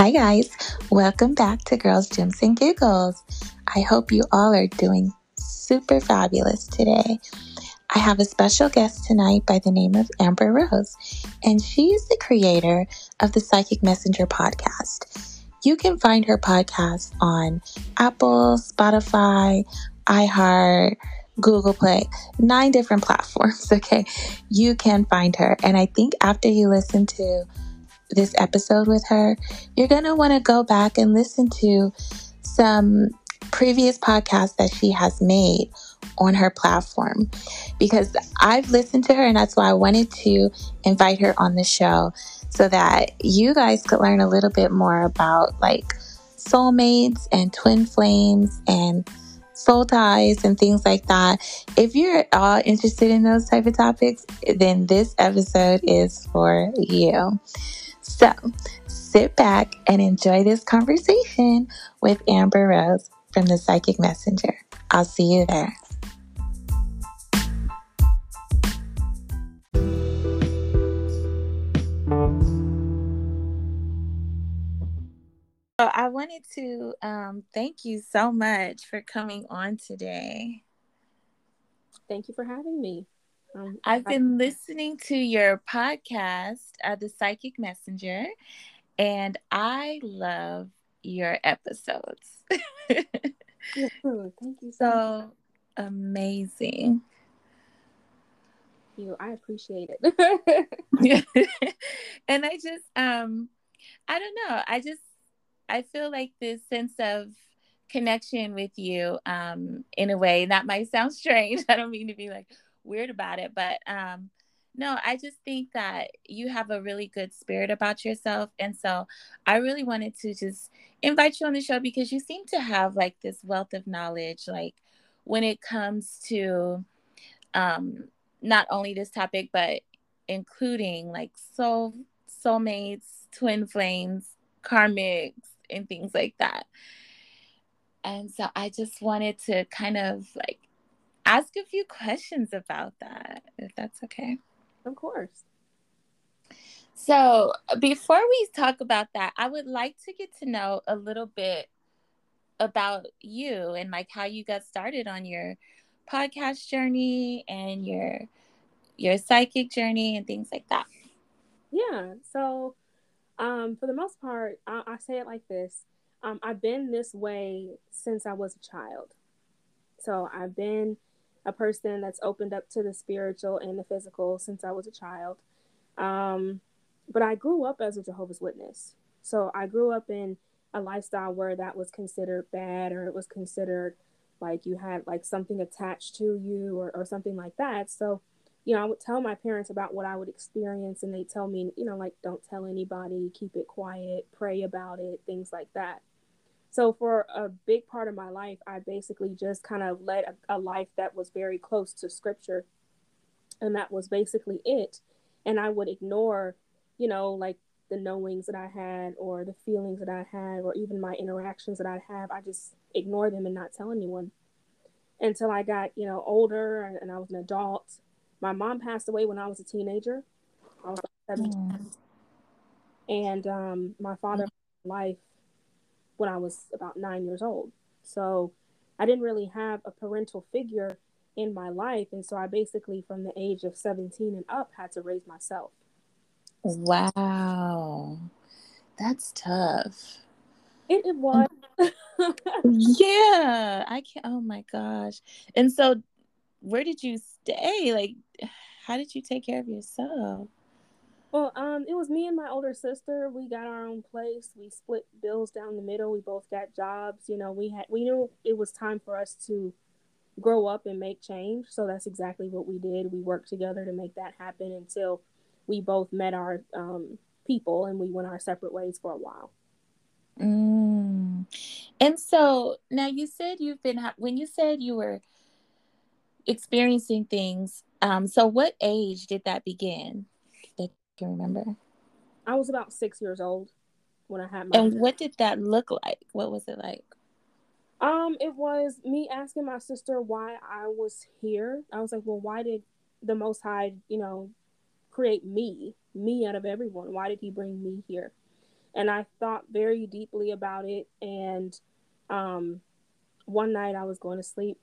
Hi, guys. Welcome back to Girls, Gems, and Giggles. I hope you all are doing super fabulous today. I have a special guest tonight by the name of Amber Rose, and she is the creator of the Psychic Messenger podcast. You can find her podcast on Apple, Spotify, iHeart, Google Play, nine different platforms. Okay, you can find her. And I think after you listen to this episode with her, you're going to want to go back and listen to some previous podcasts that she has made on her platform because I've listened to her and that's why I wanted to invite her on the show so that you guys could learn a little bit more about like soulmates and twin flames and soul ties and things like that. If you're at all interested in those type of topics, then this episode is for you. So sit back and enjoy this conversation with Amber Rose from the Psychic Messenger. I'll see you there. So I wanted to um, thank you so much for coming on today. Thank you for having me. Um, I've been listening to your podcast, uh, The Psychic Messenger, and I love your episodes. Thank you so, so amazing. You, I appreciate it. and I just, um, I don't know. I just, I feel like this sense of connection with you, um, in a way that might sound strange. I don't mean to be like weird about it, but um, no, I just think that you have a really good spirit about yourself. And so I really wanted to just invite you on the show because you seem to have like this wealth of knowledge, like when it comes to um, not only this topic, but including like soul, soulmates, twin flames, karmics, and things like that. And so I just wanted to kind of like ask a few questions about that, if that's okay. Of course. So, before we talk about that, I would like to get to know a little bit about you and like how you got started on your podcast journey and your your psychic journey and things like that. Yeah. So, um, for the most part, I, I say it like this: um, I've been this way since I was a child. So I've been a person that's opened up to the spiritual and the physical since I was a child. Um, but I grew up as a Jehovah's Witness. So I grew up in a lifestyle where that was considered bad or it was considered like you had like something attached to you or, or something like that. So, you know, I would tell my parents about what I would experience and they tell me, you know, like don't tell anybody, keep it quiet, pray about it, things like that. So for a big part of my life, I basically just kind of led a, a, life that was very close to scripture. And that was basically it. And I would ignore, you know, like the knowings that I had or the feelings that I had or even my interactions that I have. I just ignore them and not tell anyone until I got, you know, older and, I was an adult. My mom passed away when I was a teenager. I was 17. Mm. And um, my father mm. life when I was about nine years old. So I didn't really have a parental figure in my life. And so I basically, from the age of 17 and up, had to raise myself. Wow. That's tough. It, it was. yeah. I can't. Oh my gosh. And so, where did you stay? Like, how did you take care of yourself? Well, um, it was me and my older sister. We got our own place. We split bills down the middle. We both got jobs. You know, we had we knew it was time for us to grow up and make change. So that's exactly what we did. We worked together to make that happen until we both met our um, people and we went our separate ways for a while. Mm. And so now you said you've been when you said you were experiencing things. Um, so what age did that begin? Can remember? I was about six years old when I had my. And what did that look like? What was it like? Um, it was me asking my sister why I was here. I was like, well, why did the Most High, you know, create me, me out of everyone? Why did He bring me here? And I thought very deeply about it. And um, one night I was going to sleep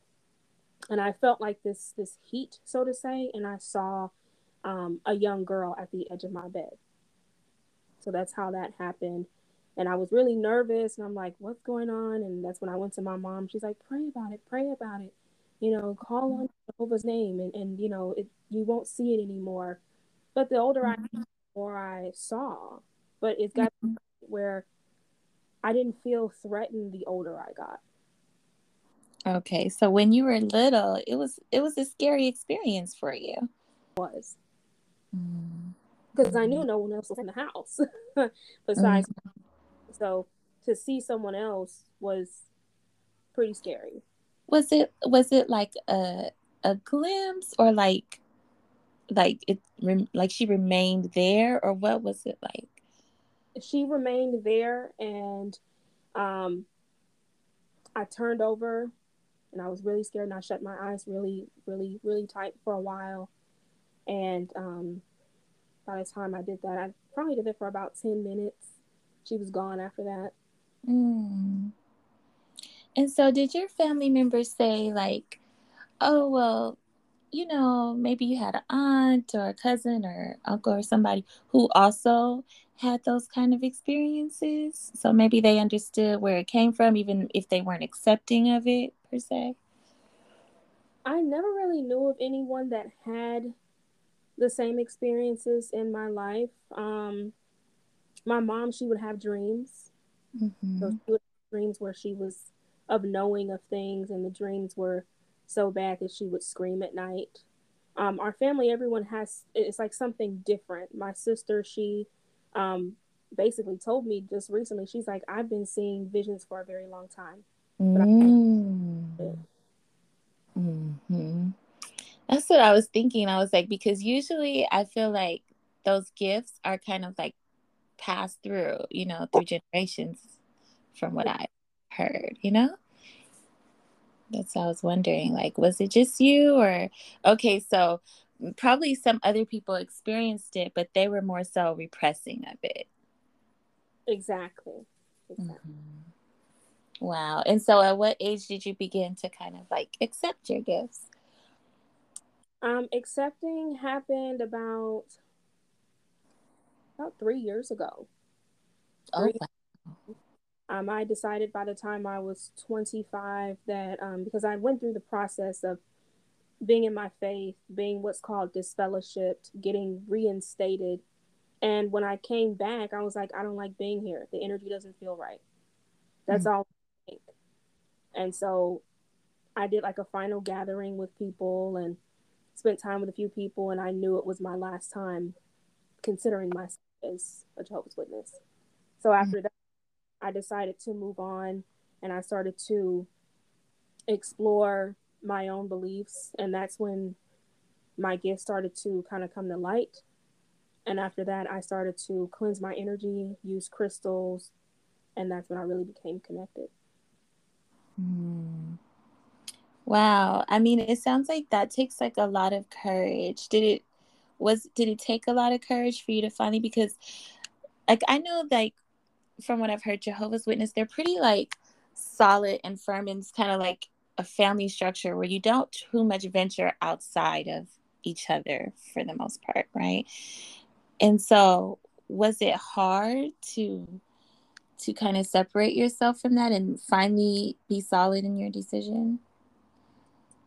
and I felt like this this heat, so to say, and I saw um, a young girl at the edge of my bed. So that's how that happened. And I was really nervous, and I'm like, "What's going on?" And that's when I went to my mom. She's like, "Pray about it, pray about it. You know, call on Jehovah's name, and and you know, it, you won't see it anymore." But the older I, the more I saw. But it got mm-hmm. where I didn't feel threatened the older I got. Okay, so when you were little, it was it was a scary experience for you. It was because mm. I knew no one else was in the house besides. Mm. So to see someone else was pretty scary. Was it was it like a a glimpse or like like it like she remained there or what was it like? She remained there and um I turned over and I was really scared and I shut my eyes really, really, really tight for a while. And um, by the time I did that, I probably did it for about 10 minutes. She was gone after that. Mm. And so, did your family members say, like, oh, well, you know, maybe you had an aunt or a cousin or uncle or somebody who also had those kind of experiences? So maybe they understood where it came from, even if they weren't accepting of it per se? I never really knew of anyone that had the same experiences in my life. Um, my mom, she would have dreams. Mm-hmm. So she would have dreams where she was of knowing of things, and the dreams were so bad that she would scream at night. Um, our family, everyone has it's like something different. My sister, she um, basically told me just recently, she's like, I've been seeing visions for a very long time. Mm. That's what I was thinking. I was like, because usually I feel like those gifts are kind of like passed through, you know, through generations from what I heard, you know? That's what I was wondering. Like, was it just you or okay, so probably some other people experienced it, but they were more so repressing of it. Exactly. Exactly. Mm-hmm. Wow. And so at what age did you begin to kind of like accept your gifts? Um, accepting happened about about three years ago. Oh, three oh, wow. Um, I decided by the time I was 25 that um, because I went through the process of being in my faith, being what's called disfellowshipped, getting reinstated. And when I came back, I was like, I don't like being here. The energy doesn't feel right. That's mm-hmm. all and so I did like a final gathering with people and spent time with a few people, and I knew it was my last time considering myself as a Jehovah's Witness. So mm-hmm. after that, I decided to move on and I started to explore my own beliefs. And that's when my gifts started to kind of come to light. And after that, I started to cleanse my energy, use crystals, and that's when I really became connected. Hmm. Wow. I mean, it sounds like that takes like a lot of courage. Did it was did it take a lot of courage for you to finally because like I know like from what I've heard Jehovah's Witness they're pretty like solid and firm and kind of like a family structure where you don't too much venture outside of each other for the most part, right? And so was it hard to to kind of separate yourself from that and finally be solid in your decision?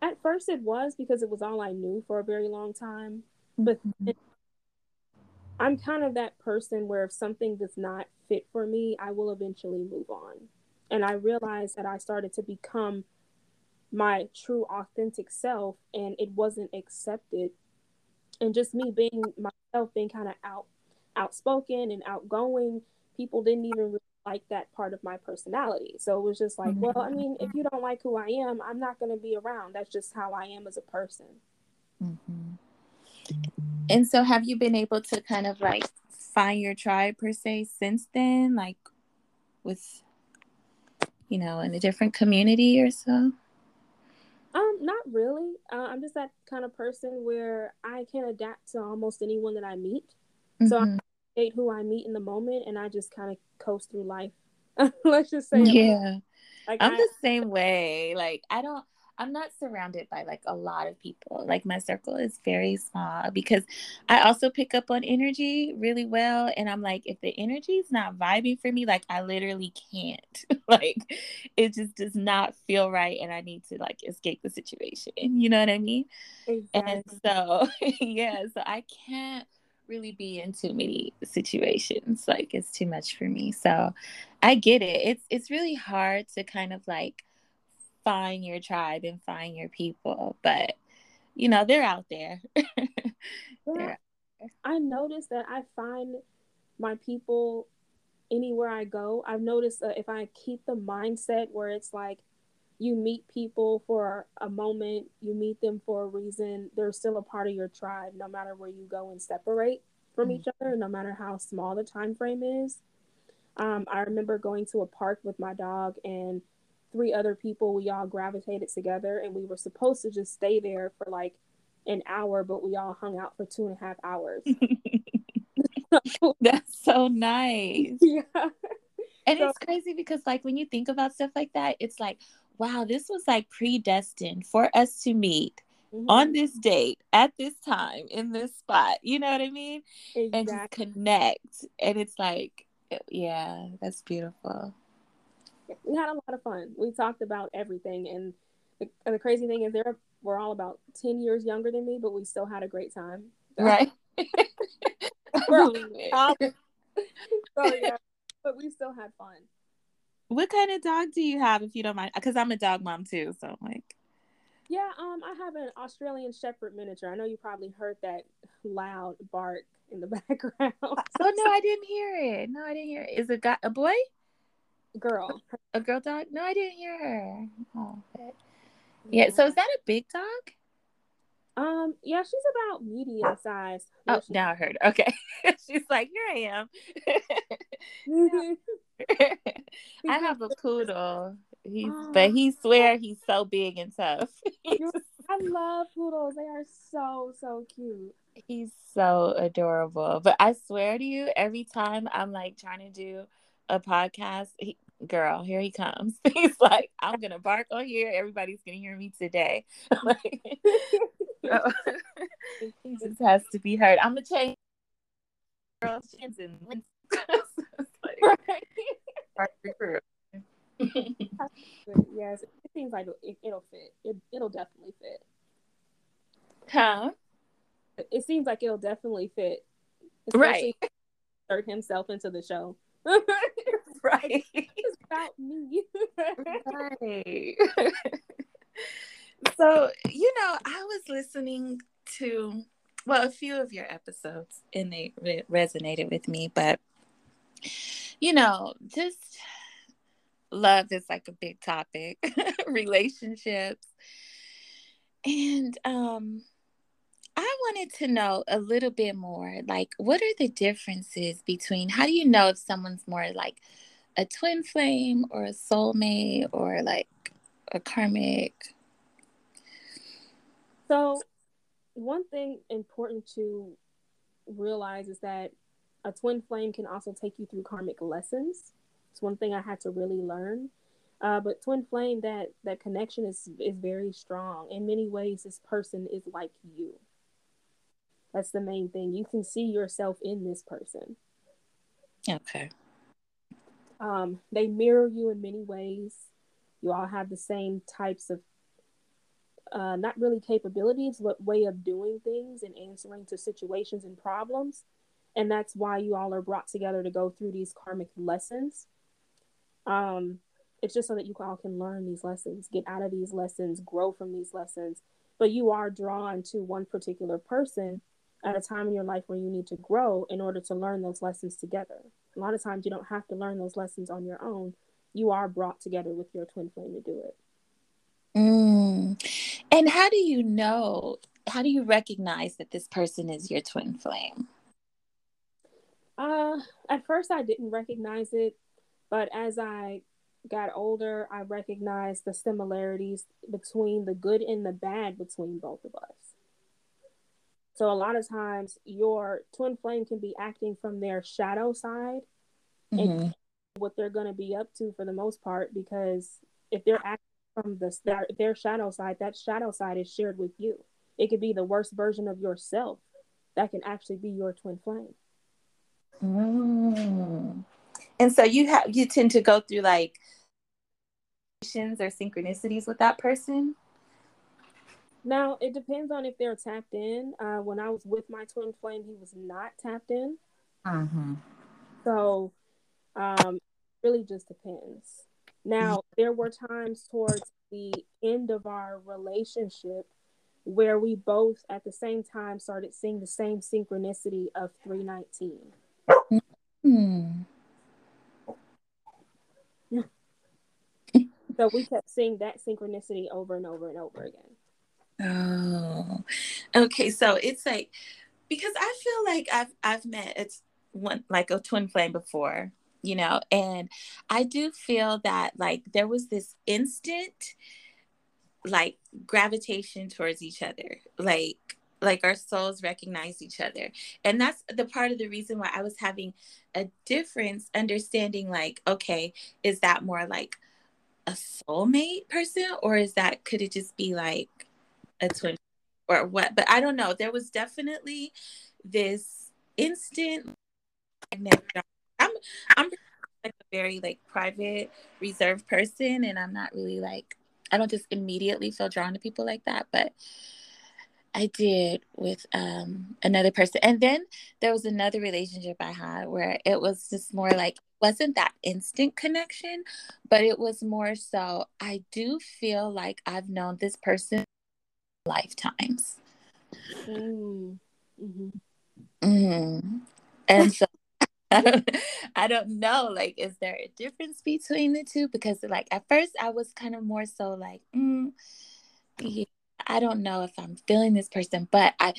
At first, it was because it was all I knew for a very long time. But. I'm kind of that person where if something does not fit for me, I will eventually move on. And I realized that I started to become my true authentic self and it wasn't accepted. And just me being myself, being kind of out outspoken and outgoing, people didn't even like that part of my personality. So it was just like, well, I mean, if you don't like who I am, I'm not going to be around. That's just how I am as a person. Mm-hmm. And so, have you been able to kind of like find your tribe per se since then, like with, you know, in a different community or so? Um, not really. Uh, I'm just that kind of person where I can adapt to almost anyone that I meet. Mm-hmm. So I'm appreciate who I meet in the moment, and I just kind of coast through life. Let's just say, yeah. Like I'm I, the same way. Like I don't I'm not surrounded by like a lot of people. Like my circle is very small because I also pick up on energy really well. And I'm like, if the energy is not vibing for me, like I literally can't. like it just does not feel right. And I need to like escape the situation. You know what I mean? Exactly. And so, yeah, so I can't really be in too many situations. Like it's too much for me. So I get it. It's it's really hard to kind of like find your tribe and find your people. But you know, they're out there. yeah. I noticed that I find my people anywhere I go. I've noticed that if I keep the mindset where it's like you meet people for a moment, you meet them for a reason, they're still a part of your tribe no matter where you go and separate from mm-hmm. each other, no matter how small the time frame is. Um, I remember going to a park with my dog and three other people. We all gravitated together and we were supposed to just stay there for like an hour, but we all hung out for two and a half hours. That's so nice. Yeah. And so, it's crazy because, like, when you think about stuff like that, it's like, wow, this was like predestined for us to meet mm-hmm. on this date at this time in this spot. You know what I mean? Exactly. And just connect. And it's like, yeah, that's beautiful. We had a lot of fun. We talked about everything. And the, and the crazy thing is, they're, we're all about 10 years younger than me, but we still had a great time. Right. we're all so, yeah, but we still had fun. What kind of dog do you have, if you don't mind? Because I'm a dog mom too, so I'm like. Yeah, um, I have an Australian Shepherd miniature. I know you probably heard that loud bark in the background. oh no, I didn't hear it. No, I didn't hear it. Is it got a boy? Girl. A girl dog? No, I didn't hear her. Oh, okay. yeah. So is that a big dog? Um, yeah, she's about medium size. Oh, now I heard. Okay. she's like, here I am. I have a poodle. He's oh. but he swear he's so big and tough. I love poodles. They are so, so cute. He's so adorable. But I swear to you, every time I'm like trying to do a podcast, he, girl, here he comes. He's like, I'm gonna bark on here. Everybody's gonna hear me today. he just has to be heard. I'm gonna change girls' chins and yes, it seems like it, will fit. It, it'll definitely fit. Huh? It seems like it'll definitely fit. Right. Insert himself into the show. right. It's about me. right. so, you know, I was listening to, well, a few of your episodes and they re- resonated with me, but, you know, just love is like a big topic, relationships. And, um, I wanted to know a little bit more like, what are the differences between how do you know if someone's more like a twin flame or a soulmate or like a karmic? So, one thing important to realize is that a twin flame can also take you through karmic lessons. It's one thing I had to really learn. Uh, but twin flame, that that connection is is very strong. In many ways, this person is like you. That's the main thing. You can see yourself in this person. Okay. Um, they mirror you in many ways. You all have the same types of, uh, not really capabilities, but way of doing things and answering to situations and problems. And that's why you all are brought together to go through these karmic lessons. Um, it's just so that you all can learn these lessons, get out of these lessons, grow from these lessons. But you are drawn to one particular person at a time in your life where you need to grow in order to learn those lessons together. A lot of times you don't have to learn those lessons on your own. You are brought together with your twin flame to do it. Mm. And how do you know? How do you recognize that this person is your twin flame? Uh, at first I didn't recognize it, but as I got older, I recognized the similarities between the good and the bad between both of us. So a lot of times your twin flame can be acting from their shadow side mm-hmm. and what they're going to be up to for the most part because if they're acting from the their, their shadow side, that shadow side is shared with you. It could be the worst version of yourself that can actually be your twin flame. Mm. And so you have you tend to go through like or synchronicities with that person. Now it depends on if they're tapped in. Uh, when I was with my twin flame, he was not tapped in. Mm-hmm. So, um, really just depends. Now there were times towards the end of our relationship where we both at the same time started seeing the same synchronicity of 319. Mm. so we kept seeing that synchronicity over and over and over again. Oh, okay. So it's like because I feel like I've I've met it's one like a twin flame before, you know, and I do feel that like there was this instant like gravitation towards each other, like like our souls recognize each other and that's the part of the reason why i was having a difference understanding like okay is that more like a soulmate person or is that could it just be like a twin or what but i don't know there was definitely this instant i'm i'm like a very like private reserved person and i'm not really like i don't just immediately feel drawn to people like that but I did with um, another person. And then there was another relationship I had where it was just more like, wasn't that instant connection, but it was more so, I do feel like I've known this person lifetimes. Mm. hmm Mm-hmm. And so I don't, I don't know, like, is there a difference between the two? Because, like, at first I was kind of more so like, mm, yeah, I don't know if I'm feeling this person, but I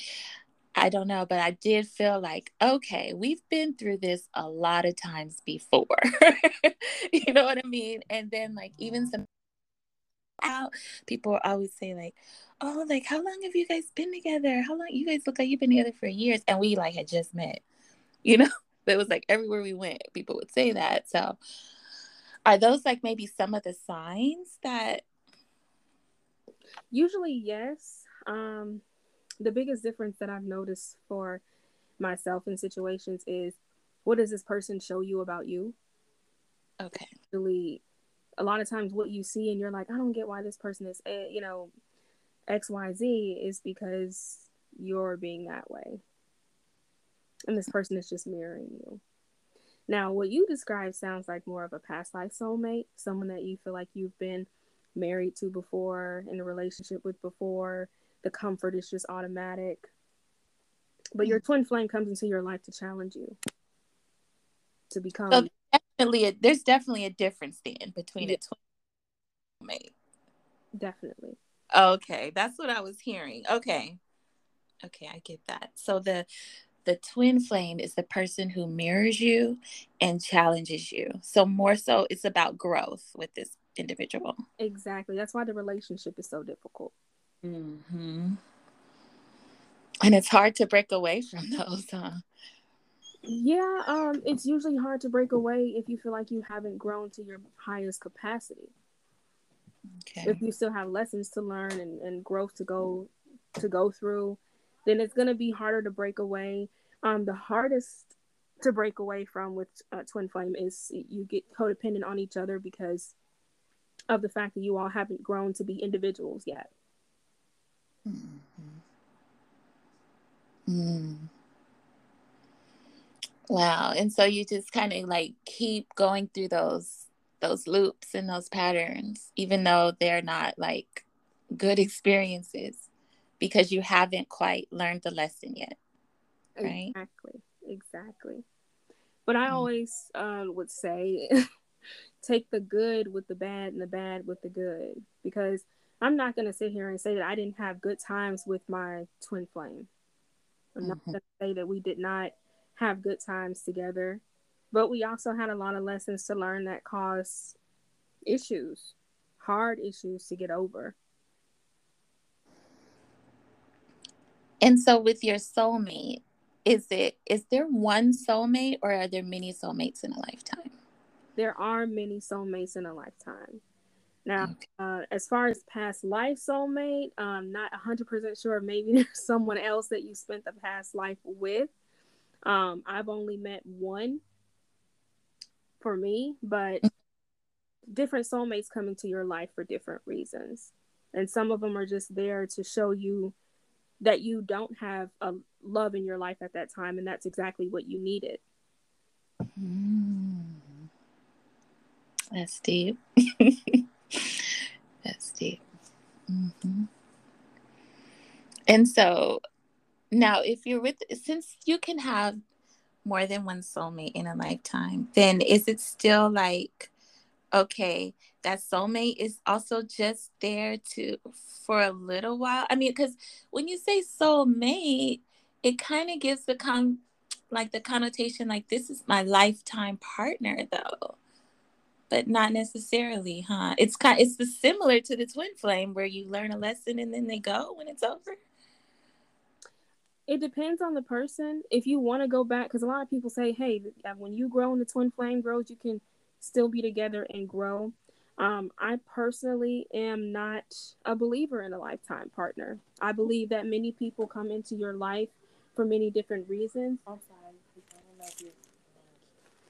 I don't know, but I did feel like, okay, we've been through this a lot of times before. you know what I mean? And then like even some out people always say like, oh, like how long have you guys been together? How long you guys look like you've been together for years? And we like had just met, you know? it was like everywhere we went, people would say that. So are those like maybe some of the signs that Usually, yes. Um, the biggest difference that I've noticed for myself in situations is what does this person show you about you? Okay. Really, a lot of times what you see and you're like, I don't get why this person is, eh, you know, X, Y, Z is because you're being that way. And this person is just mirroring you. Now, what you describe sounds like more of a past life soulmate, someone that you feel like you've been married to before, in a relationship with before. The comfort is just automatic. But your twin flame comes into your life to challenge you to become. So definitely, a, there's definitely a difference then between yeah. a twin mate. Definitely. Okay, that's what I was hearing. Okay, okay, I get that. So the the twin flame is the person who mirrors you and challenges you. So more so, it's about growth with this individual. Exactly. That's why the relationship is so difficult. Mm-hmm. And it's hard to break away from those, huh? Yeah, um, it's usually hard to break away if you feel like you haven't grown to your highest capacity. Okay. If you still have lessons to learn and, and growth to go to go through, then it's gonna be harder to break away. Um, the hardest to break away from with uh, twin flame is you get codependent on each other because of the fact that you all haven't grown to be individuals yet. Mm-hmm. Wow. And so you just kind of like keep going through those those loops and those patterns even though they're not like good experiences because you haven't quite learned the lesson yet. Right? Exactly. Exactly. But I mm. always uh, would say take the good with the bad and the bad with the good because I'm not going to sit here and say that I didn't have good times with my twin flame. I'm mm-hmm. not going to say that we did not have good times together, but we also had a lot of lessons to learn that caused issues, hard issues to get over. And so with your soulmate, is it is there one soulmate or are there many soulmates in a lifetime? There are many soulmates in a lifetime. Now, okay. uh, as far as past life soulmate, I'm not 100% sure. Maybe there's someone else that you spent the past life with. Um, I've only met one for me, but different soulmates come into your life for different reasons. And some of them are just there to show you that you don't have a love in your life at that time, and that's exactly what you needed. Mm. That's deep. that's deep. Mm-hmm. And so now, if you're with, since you can have more than one soulmate in a lifetime, then is it still like, okay, that soulmate is also just there to for a little while? I mean, because when you say soulmate, it kind of gives the con like the connotation like this is my lifetime partner though. But not necessarily huh? It's kind it's similar to the twin flame where you learn a lesson and then they go when it's over it depends on the person. If you want to go back, because a lot of people say, hey, when you grow and the twin flame grows, you can still be together and grow. Um, I personally am not a believer in a lifetime partner. I believe that many people come into your life for many different reasons.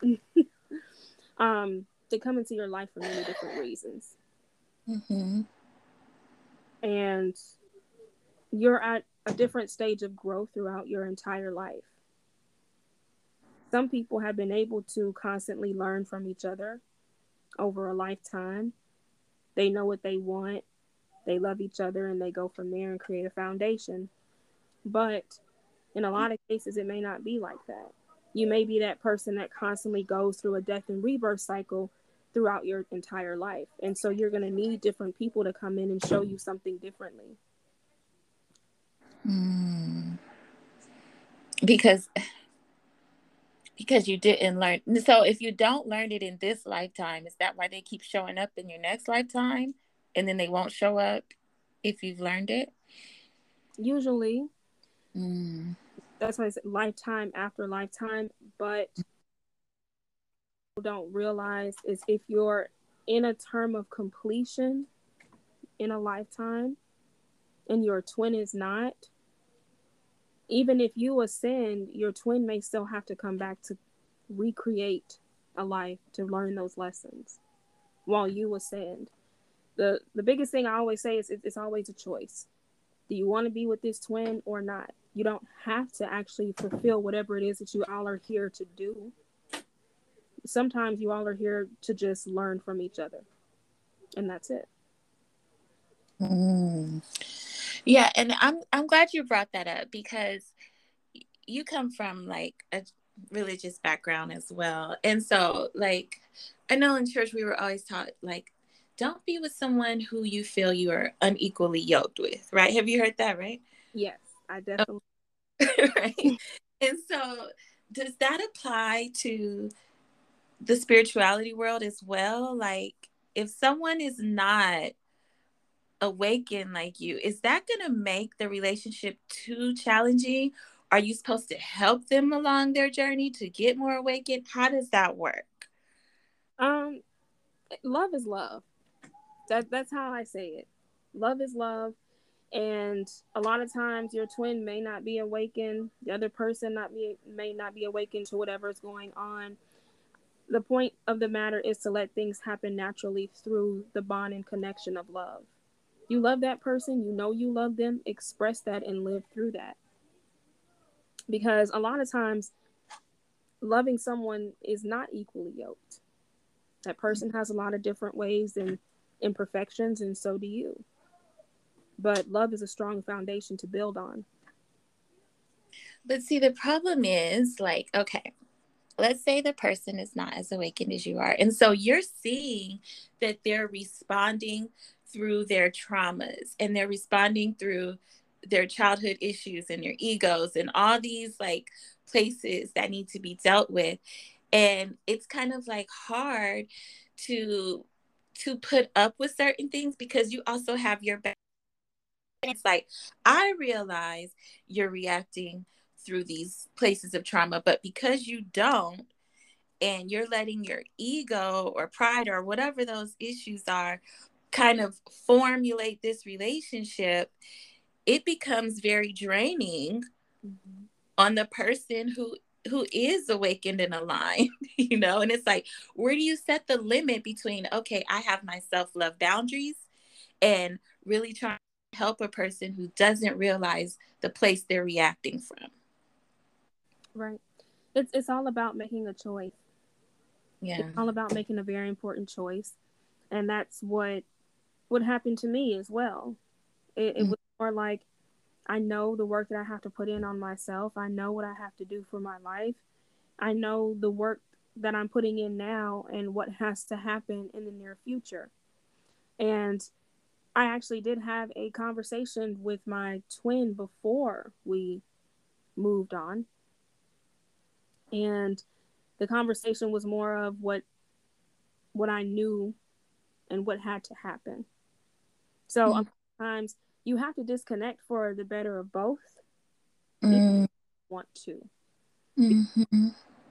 um, they come into your life for many different reasons. Mm-hmm. And you're at a different stage of growth throughout your entire life. Some people have been able to constantly learn from each other over a lifetime. They know what they want, they love each other, and they go from there and create a foundation. But in a lot of cases, it may not be like that. You may be that person that constantly goes through a death and rebirth cycle throughout your entire life. And so you're going to need different people to come in and show you something differently. Mm. Because because you didn't learn. So if you don't learn it in this lifetime, is that why they keep showing up in your next lifetime and then they won't show up if you've learned it? Usually. Mm. That's why it's lifetime after lifetime, but don't realize is if you're in a term of completion in a lifetime and your twin is not, even if you ascend, your twin may still have to come back to recreate a life to learn those lessons while you ascend. The the biggest thing I always say is it's always a choice. Do you want to be with this twin or not? You don't have to actually fulfill whatever it is that you all are here to do. Sometimes you all are here to just learn from each other. And that's it. Mm. Yeah, and I'm I'm glad you brought that up because you come from like a religious background as well. And so like I know in church we were always taught like don't be with someone who you feel you are unequally yoked with, right? Have you heard that, right? Yes, I oh. definitely right. and so does that apply to the spirituality world as well? Like if someone is not awaken like you, is that going to make the relationship too challenging? Are you supposed to help them along their journey to get more awakened? How does that work? Um, love is love. That that's how I say it. Love is love, and a lot of times your twin may not be awakened. The other person not be may not be awakened to whatever is going on. The point of the matter is to let things happen naturally through the bond and connection of love you love that person, you know you love them, express that and live through that. Because a lot of times, loving someone is not equally yoked. That person has a lot of different ways and imperfections, and so do you. But love is a strong foundation to build on. But see, the problem is like, okay, let's say the person is not as awakened as you are. And so you're seeing that they're responding through their traumas and they're responding through their childhood issues and their egos and all these like places that need to be dealt with. And it's kind of like hard to to put up with certain things because you also have your back it's like I realize you're reacting through these places of trauma, but because you don't, and you're letting your ego or pride or whatever those issues are kind of formulate this relationship, it becomes very draining mm-hmm. on the person who who is awakened and aligned, you know? And it's like, where do you set the limit between, okay, I have my self love boundaries and really trying to help a person who doesn't realize the place they're reacting from? Right. It's, it's all about making a choice. Yeah. It's all about making a very important choice. And that's what what happened to me as well. It, it mm-hmm. was more like I know the work that I have to put in on myself. I know what I have to do for my life. I know the work that I'm putting in now and what has to happen in the near future. And I actually did have a conversation with my twin before we moved on. And the conversation was more of what what I knew and what had to happen. So mm. sometimes you have to disconnect for the better of both. Mm. want to mm-hmm.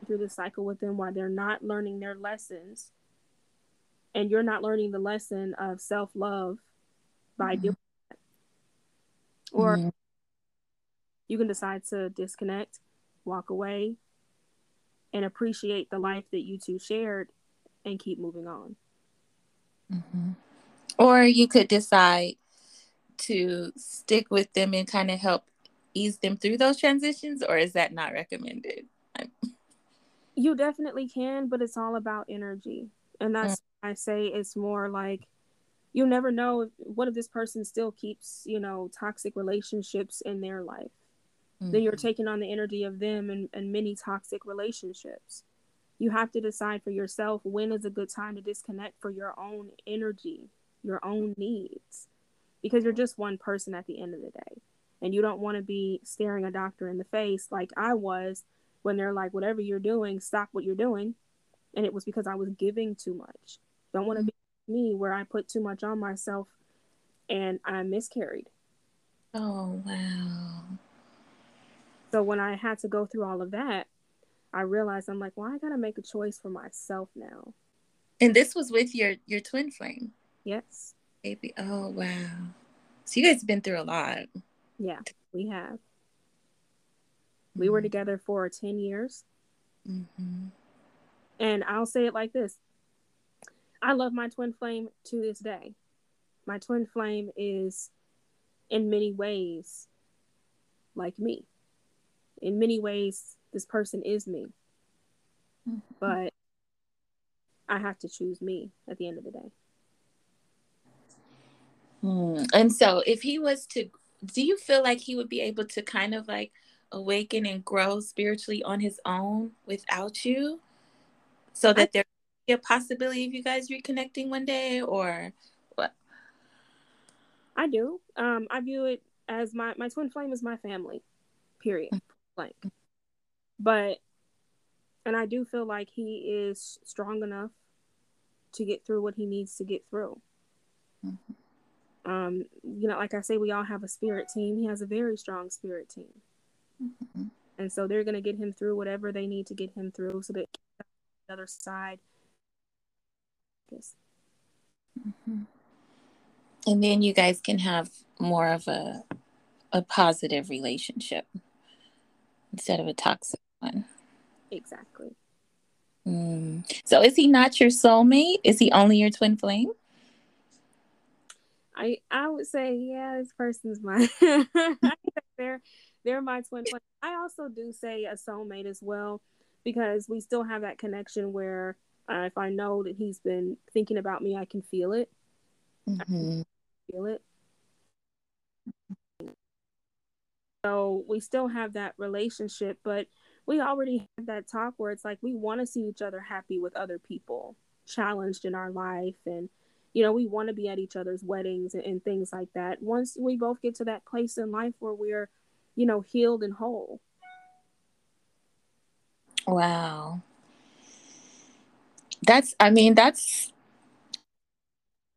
through the cycle with them while they're not learning their lessons, and you're not learning the lesson of self love by mm. doing that, or mm. you can decide to disconnect, walk away, and appreciate the life that you two shared, and keep moving on. Mm-hmm. Or you could decide to stick with them and kind of help ease them through those transitions, or is that not recommended? You definitely can, but it's all about energy. And that's mm-hmm. I say it's more like you never know if, what if this person still keeps, you know, toxic relationships in their life. Mm-hmm. Then you're mm-hmm. taking on the energy of them and, and many toxic relationships. You have to decide for yourself when is a good time to disconnect for your own energy your own needs because you're just one person at the end of the day. And you don't want to be staring a doctor in the face like I was when they're like, whatever you're doing, stop what you're doing. And it was because I was giving too much. Don't want to be mm-hmm. me where I put too much on myself and I miscarried. Oh, wow. So when I had to go through all of that, I realized I'm like, well, I got to make a choice for myself now. And this was with your your twin flame. Yes. Baby. Oh wow. So you guys have been through a lot. Yeah, we have. Mm-hmm. We were mm-hmm. together for 10 years. Mm-hmm. And I'll say it like this I love my twin flame to this day. My twin flame is, in many ways, like me. In many ways, this person is me. Mm-hmm. But I have to choose me at the end of the day. Hmm. And so, if he was to, do you feel like he would be able to kind of like awaken and grow spiritually on his own without you? So that there be a possibility of you guys reconnecting one day, or what? I do. Um, I view it as my my twin flame is my family. Period. Mm. Blank. But, and I do feel like he is strong enough to get through what he needs to get through. Mm-hmm. Um, you know, like I say, we all have a spirit team. He has a very strong spirit team. Mm-hmm. And so they're going to get him through whatever they need to get him through so that the other side. Yes. Mm-hmm. And then you guys can have more of a a positive relationship instead of a toxic one. Exactly. Mm. So is he not your soulmate? Is he only your twin flame? I I would say yeah, this person's my they're they're my twin flame. I also do say a soulmate as well because we still have that connection where uh, if I know that he's been thinking about me, I can feel it. Mm-hmm. feel it. So we still have that relationship, but we already have that talk where it's like we want to see each other happy with other people, challenged in our life, and you know, we want to be at each other's weddings and, and things like that. Once we both get to that place in life where we're, you know, healed and whole. Wow. That's, I mean, that's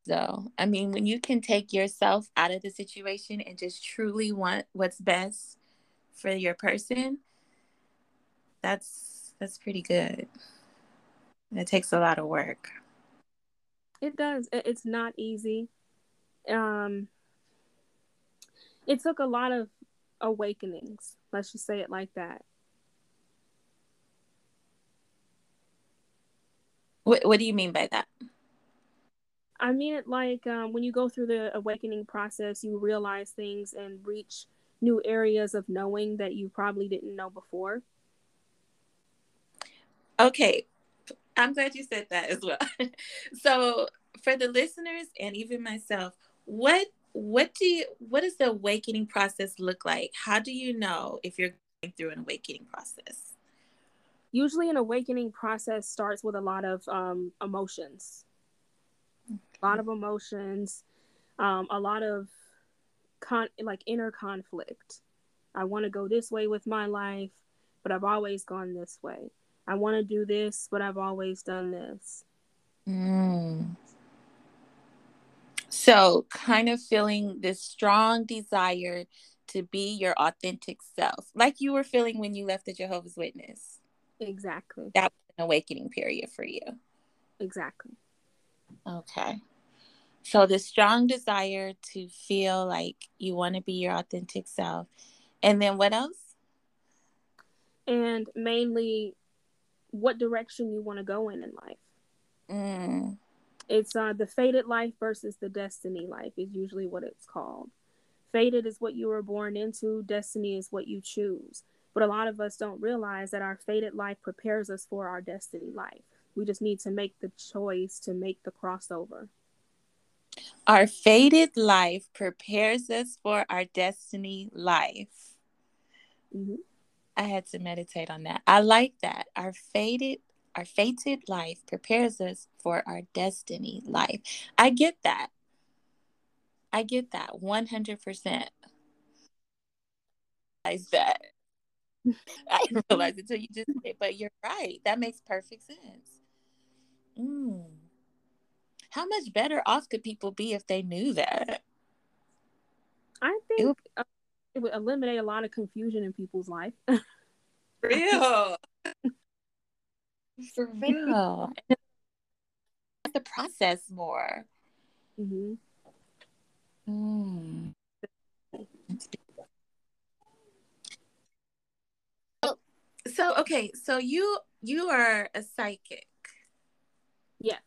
though. I mean, when you can take yourself out of the situation and just truly want what's best for your person, that's that's pretty good. It takes a lot of work. It does. It's not easy. Um it took a lot of awakenings. Let's just say it like that. What What do you mean by that? I mean it like um, when you go through the awakening process, you realize things and reach new areas of knowing that you probably didn't know before. Okay, I'm glad you said that as well. so, for the listeners and even myself, what what do you what does the awakening process look like? How do you know if you're going through an awakening process? Usually, an awakening process starts with a lot of um, emotions, a lot of emotions, um, a lot of con like inner conflict. I want to go this way with my life, but I've always gone this way. I want to do this, but I've always done this. Mm. So, kind of feeling this strong desire to be your authentic self, like you were feeling when you left the Jehovah's Witness. Exactly. That was an awakening period for you. Exactly. Okay. So, the strong desire to feel like you want to be your authentic self. And then what else? And mainly what direction you want to go in in life. Mm. It's uh, the fated life versus the destiny life is usually what it's called. Fated is what you were born into, destiny is what you choose. But a lot of us don't realize that our fated life prepares us for our destiny life. We just need to make the choice to make the crossover. Our fated life prepares us for our destiny life. Mm-hmm. I had to meditate on that. I like that. Our faded our fated life prepares us for our destiny life. I get that. I get that 100%. I that. I didn't realize it until you just said but you're right. That makes perfect sense. Mm. How much better off could people be if they knew that? I think it would, it would eliminate a lot of confusion in people's life. real. For real. the process more. Mm-hmm. Mm. So, so okay, so you you are a psychic. Yes.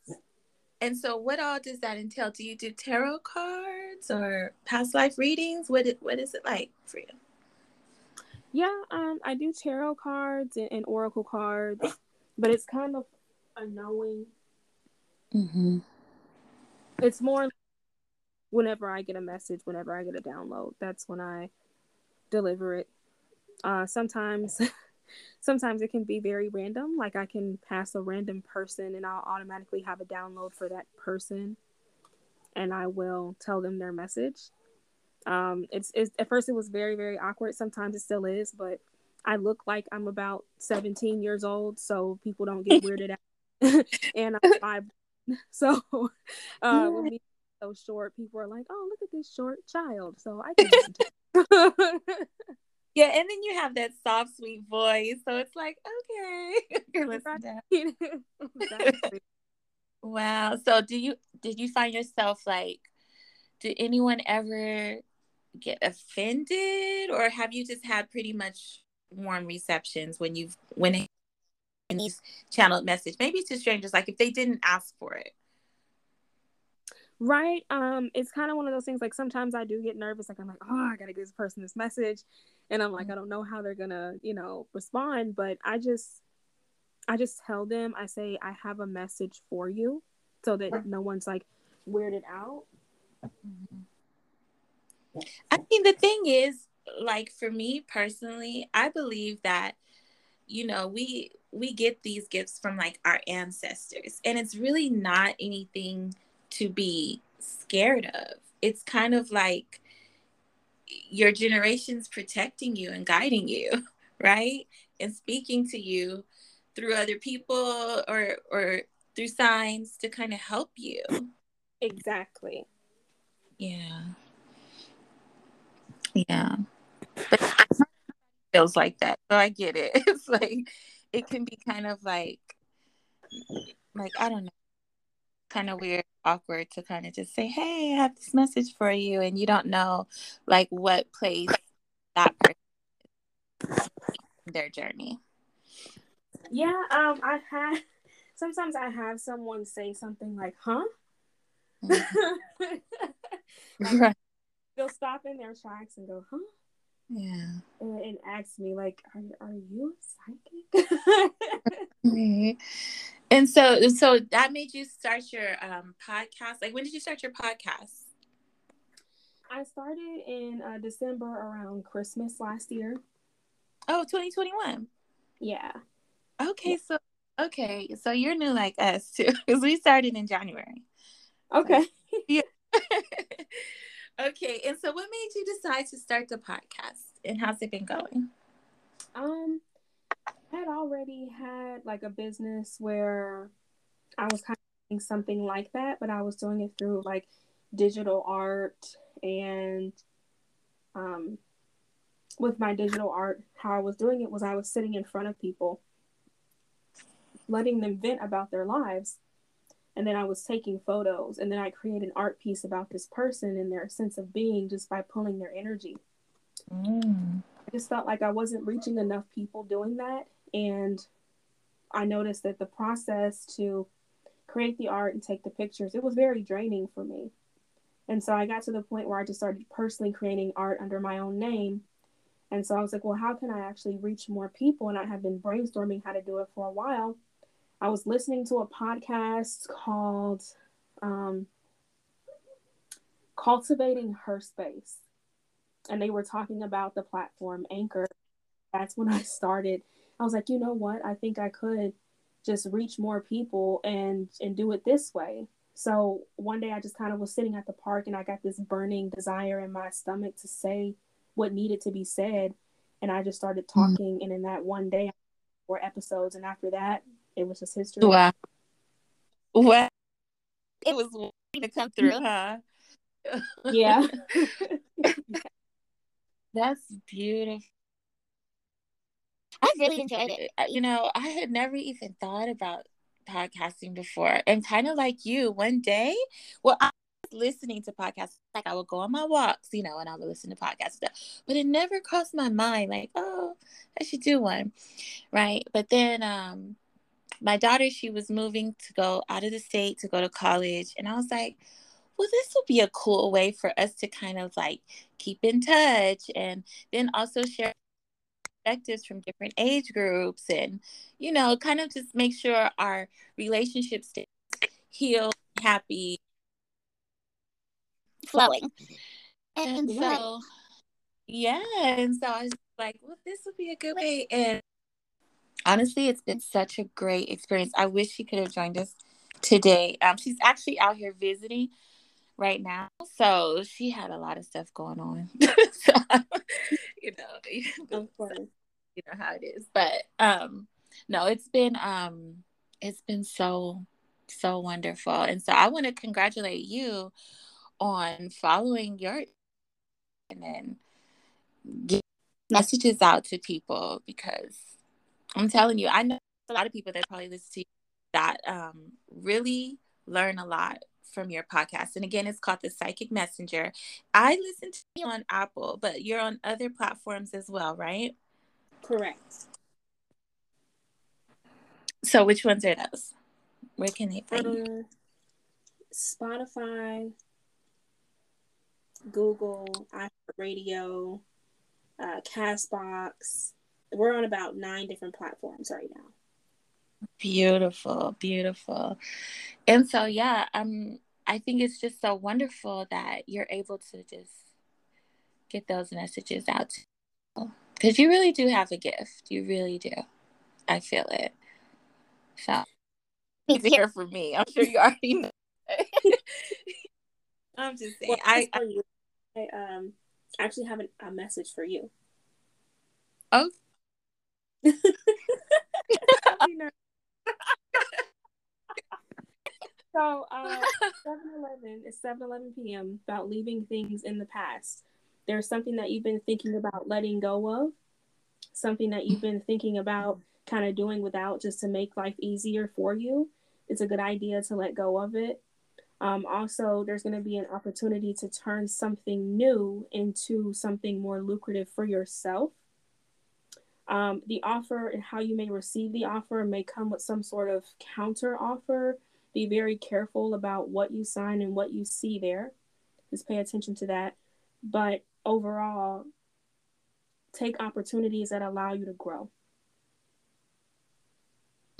And so, what all does that entail? Do you do tarot cards or past life readings? What what is it like for you? Yeah, um, I do tarot cards and, and oracle cards, but it's kind of a knowing. Mm-hmm. It's more whenever I get a message, whenever I get a download, that's when I deliver it. Uh, sometimes, sometimes it can be very random. Like I can pass a random person, and I'll automatically have a download for that person, and I will tell them their message. Um, it's, it's at first it was very very awkward. Sometimes it still is, but I look like I'm about 17 years old, so people don't get weirded out. and I'm five, so uh, with me so short, people are like, "Oh, look at this short child." So I can. yeah, and then you have that soft, sweet voice, so it's like, okay, you're listening. wow. So, do you did you find yourself like? Did anyone ever get offended or have you just had pretty much warm receptions when you've when these channeled message maybe to strangers like if they didn't ask for it right um it's kind of one of those things like sometimes i do get nervous like i'm like oh i gotta give this person this message and i'm like mm-hmm. i don't know how they're gonna you know respond but i just i just tell them i say i have a message for you so that no one's like weirded out. I mean, the thing is, like for me personally, I believe that you know we we get these gifts from like our ancestors, and it's really not anything to be scared of. It's kind of like your generations protecting you and guiding you, right? And speaking to you through other people or or through signs to kind of help you. Exactly. Yeah. Yeah. But it feels like that. So I get it. It's like it can be kind of like like I don't know, kind of weird, awkward to kind of just say, "Hey, I have this message for you," and you don't know like what place that person their journey. Yeah, um, I had sometimes I have someone say something like, "Huh." Mm-hmm. like, right. They'll stop in their tracks and go, "Huh." Yeah. And, and ask me like, "Are are you psychic?" mm-hmm. And so, so that made you start your um, podcast. Like, when did you start your podcast? I started in uh, December around Christmas last year. Oh, 2021. Yeah. Okay, yeah. so okay, so you're new like us too, because we started in January. Okay. So, yeah. okay, and so what made you decide to start the podcast, and how's it been going? Um, had already had like a business where I was kind of doing something like that, but I was doing it through like digital art and um with my digital art, how I was doing it was I was sitting in front of people, letting them vent about their lives. And then I was taking photos, and then I create an art piece about this person and their sense of being just by pulling their energy. Mm. I just felt like I wasn't reaching enough people doing that. And I noticed that the process to create the art and take the pictures, it was very draining for me. And so I got to the point where I just started personally creating art under my own name and so I was like, well, how can I actually reach more people? And I had been brainstorming how to do it for a while. I was listening to a podcast called um, Cultivating Her Space. And they were talking about the platform Anchor. That's when I started. I was like, you know what? I think I could just reach more people and and do it this way. So one day I just kind of was sitting at the park and I got this burning desire in my stomach to say what needed to be said and i just started mm-hmm. talking mm-hmm. and in that one day four episodes and after that it was just history wow what it was to come through huh yeah that's beautiful I really enjoyed it. You know, I had never even thought about podcasting before. And kind of like you, one day, well, I was listening to podcasts. Like I would go on my walks, you know, and I would listen to podcasts stuff. But it never crossed my mind, like, oh, I should do one, right? But then, um, my daughter, she was moving to go out of the state to go to college, and I was like, well, this would be a cool way for us to kind of like keep in touch, and then also share perspectives from different age groups, and you know, kind of just make sure our relationships stay healed, happy, flowing. And so, yeah. And so I was like, well, this would be a good way. And honestly, it's been such a great experience. I wish she could have joined us today. Um, she's actually out here visiting right now. So she had a lot of stuff going on. so, you know, of course. you know how it is. But um no, it's been um it's been so so wonderful. And so I want to congratulate you on following your and then get messages out to people because I'm telling you, I know a lot of people that probably listen to you that um, really learn a lot from your podcast. And again, it's called the Psychic Messenger. I listen to you on Apple, but you're on other platforms as well, right? Correct. So, which ones are those? Where can they find um, you? Spotify, Google, iHeartRadio, uh, Castbox. We're on about nine different platforms right now. Beautiful, beautiful. And so, yeah, um, I think it's just so wonderful that you're able to just get those messages out because you really do have a gift. You really do. I feel it. So, it's here for me. I'm sure you already know. I'm just saying. Well, I, I I um actually have an, a message for you. Oh. So, uh, 7-Eleven is 7-Eleven p.m. about leaving things in the past. There's something that you've been thinking about letting go of, something that you've been thinking about kind of doing without just to make life easier for you. It's a good idea to let go of it. Um, also, there's going to be an opportunity to turn something new into something more lucrative for yourself. Um, the offer and how you may receive the offer may come with some sort of counter offer. Be very careful about what you sign and what you see there. Just pay attention to that. But overall, take opportunities that allow you to grow.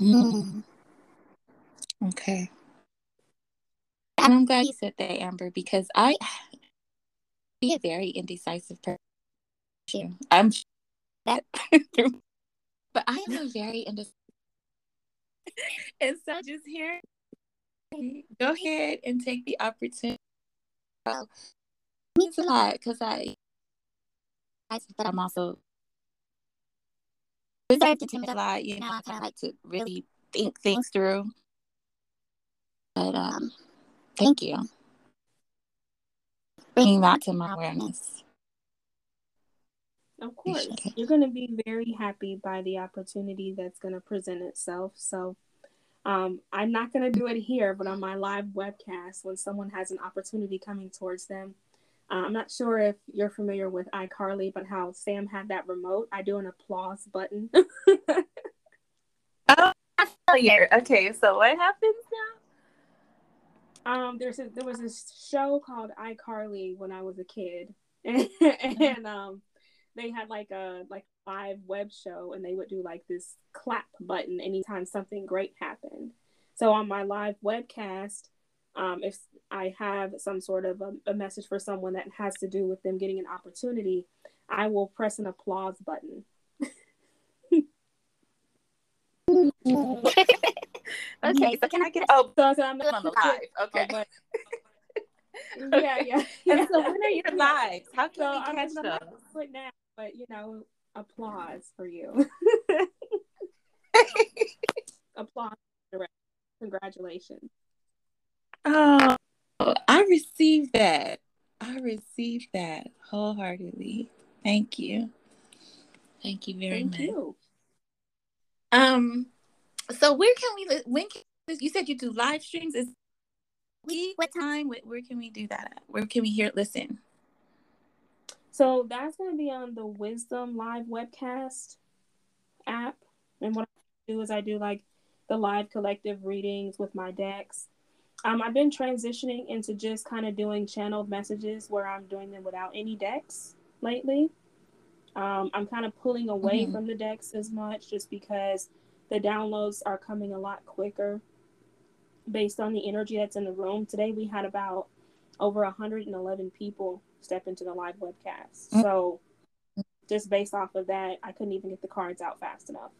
Mm. Okay. And I'm glad you said that, Amber, because I be a very indecisive person. I'm that, but I am a very indecisive. and so just here, go ahead and take the opportunity. Well, it means a lot because I, I but I'm also reserved to think a lot. You know, I kind of like to really think things through. But um, thank you. Bringing that to my awareness. Of course, you're going to be very happy by the opportunity that's going to present itself. So, um, I'm not going to do it here, but on my live webcast, when someone has an opportunity coming towards them, uh, I'm not sure if you're familiar with iCarly, but how Sam had that remote. I do an applause button. oh, familiar. Okay, so what happens now? Um, there's a, there was this show called iCarly when I was a kid, and, and um, they had like a like live web show, and they would do like this clap button anytime something great happened. So on my live webcast, um, if I have some sort of a, a message for someone that has to do with them getting an opportunity, I will press an applause button. okay, so can I get oh so, so I'm on the live? Okay. Oh, but, yeah, yeah, yeah. And so when are your lives? How can so we catch I'm? Right now, but you know, applause for you. applause. Congratulations. Oh, I received that. I received that wholeheartedly. Thank you. Thank you very Thank much. You. Um, so where can we? When can, you said you do live streams? Is we what time? Where can we do that? At? Where can we hear? Listen. So that's going to be on the Wisdom Live webcast app, and what I do is I do like the live collective readings with my decks. Um, I've been transitioning into just kind of doing channeled messages where I'm doing them without any decks lately. Um, I'm kind of pulling away mm-hmm. from the decks as much just because the downloads are coming a lot quicker based on the energy that's in the room. Today we had about over 111 people step into the live webcast. Mm-hmm. So just based off of that, I couldn't even get the cards out fast enough.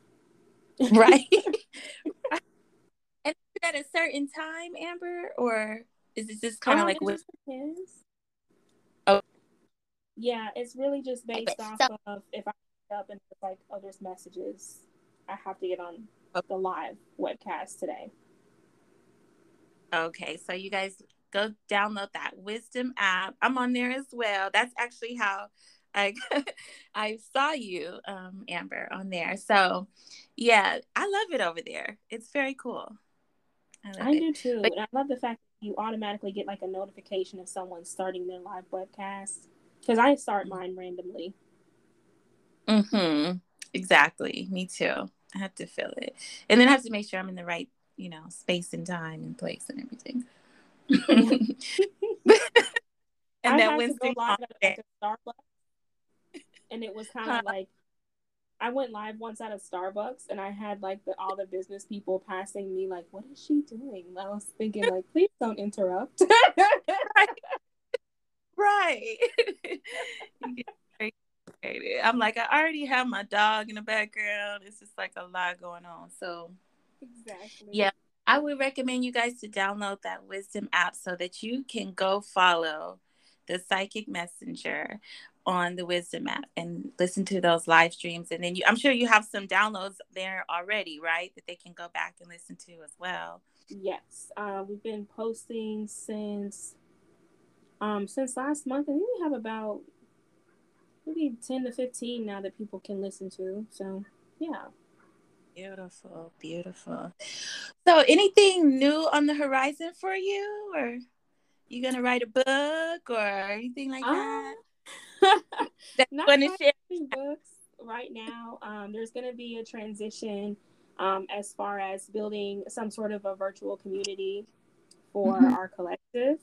right. and at a certain time, Amber, or is it just kind of um, like what? Oh, yeah, it's really just based off so- of if I up and it's like, oh, there's messages. I have to get on the live webcast today. Okay, so you guys go download that Wisdom app. I'm on there as well. That's actually how I I saw you, um, Amber, on there. So yeah, I love it over there. It's very cool. I, I do too. But, and I love the fact that you automatically get like a notification if someone's starting their live webcast. Because I start mine randomly. Mm-hmm. Exactly. Me too. I have to feel it. And then I have to make sure I'm in the right, you know, space and time and place and everything. and I then Wednesday go live at, Starbucks, and it was kind of huh. like I went live once at a Starbucks, and I had like the, all the business people passing me, like, "What is she doing?" And I was thinking, like, "Please don't interrupt." right. I'm like, I already have my dog in the background. It's just like a lot going on. So, exactly. Yeah. I would recommend you guys to download that Wisdom app so that you can go follow the Psychic Messenger on the Wisdom app and listen to those live streams. And then you, I'm sure you have some downloads there already, right? That they can go back and listen to as well. Yes, uh, we've been posting since um, since last month. and we have about maybe ten to fifteen now that people can listen to. So yeah. Beautiful, beautiful. So, anything new on the horizon for you, or you gonna write a book or anything like that? Uh, That's going to share books right now. Um, there's going to be a transition um, as far as building some sort of a virtual community for mm-hmm. our collective.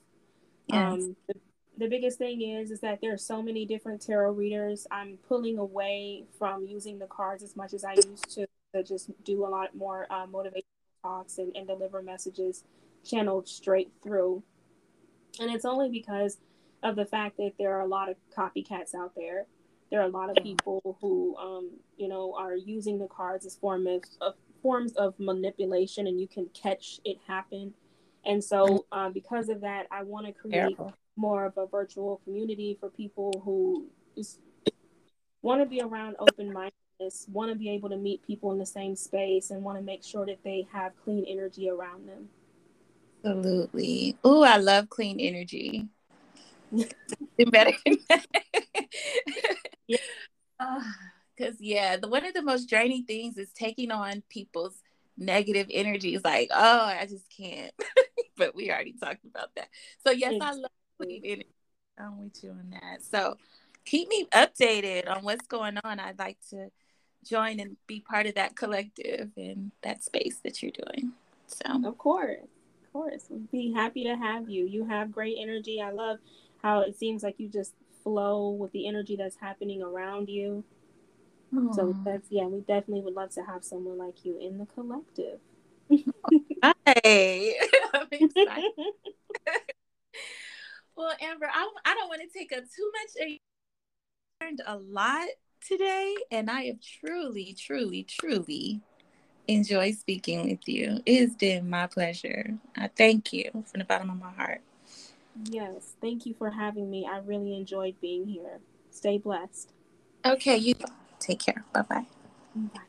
Yes. Um, the, the biggest thing is is that there are so many different tarot readers. I'm pulling away from using the cards as much as I used to to just do a lot more uh, motivational talks and, and deliver messages channeled straight through. And it's only because of the fact that there are a lot of copycats out there there are a lot of people who, um, you know, are using the cards as form of, of, forms of manipulation, and you can catch it happen. And so, uh, because of that, I want to create Careful. more of a virtual community for people who want to be around open want to be able to meet people in the same space, and want to make sure that they have clean energy around them. Absolutely. Oh, I love clean energy. better. Because ah, yeah, the one of the most draining things is taking on people's negative energies. Like, oh, I just can't. but we already talked about that. So yes, exactly. I love clean energy. I'm with you on that. So keep me updated on what's going on. I'd like to join and be part of that collective and that space that you're doing. So of course, of course, we'd be happy to have you. You have great energy. I love how it seems like you just flow with the energy that's happening around you. Aww. So that's yeah, we definitely would love to have someone like you in the collective. Hi, I'm excited. well, Amber, I, I don't want to take up too much. I learned a lot today, and I have truly, truly, truly enjoyed speaking with you. It has been my pleasure. I thank you from the bottom of my heart. Yes, thank you for having me. I really enjoyed being here. Stay blessed. Okay, you take care. Bye-bye. Bye.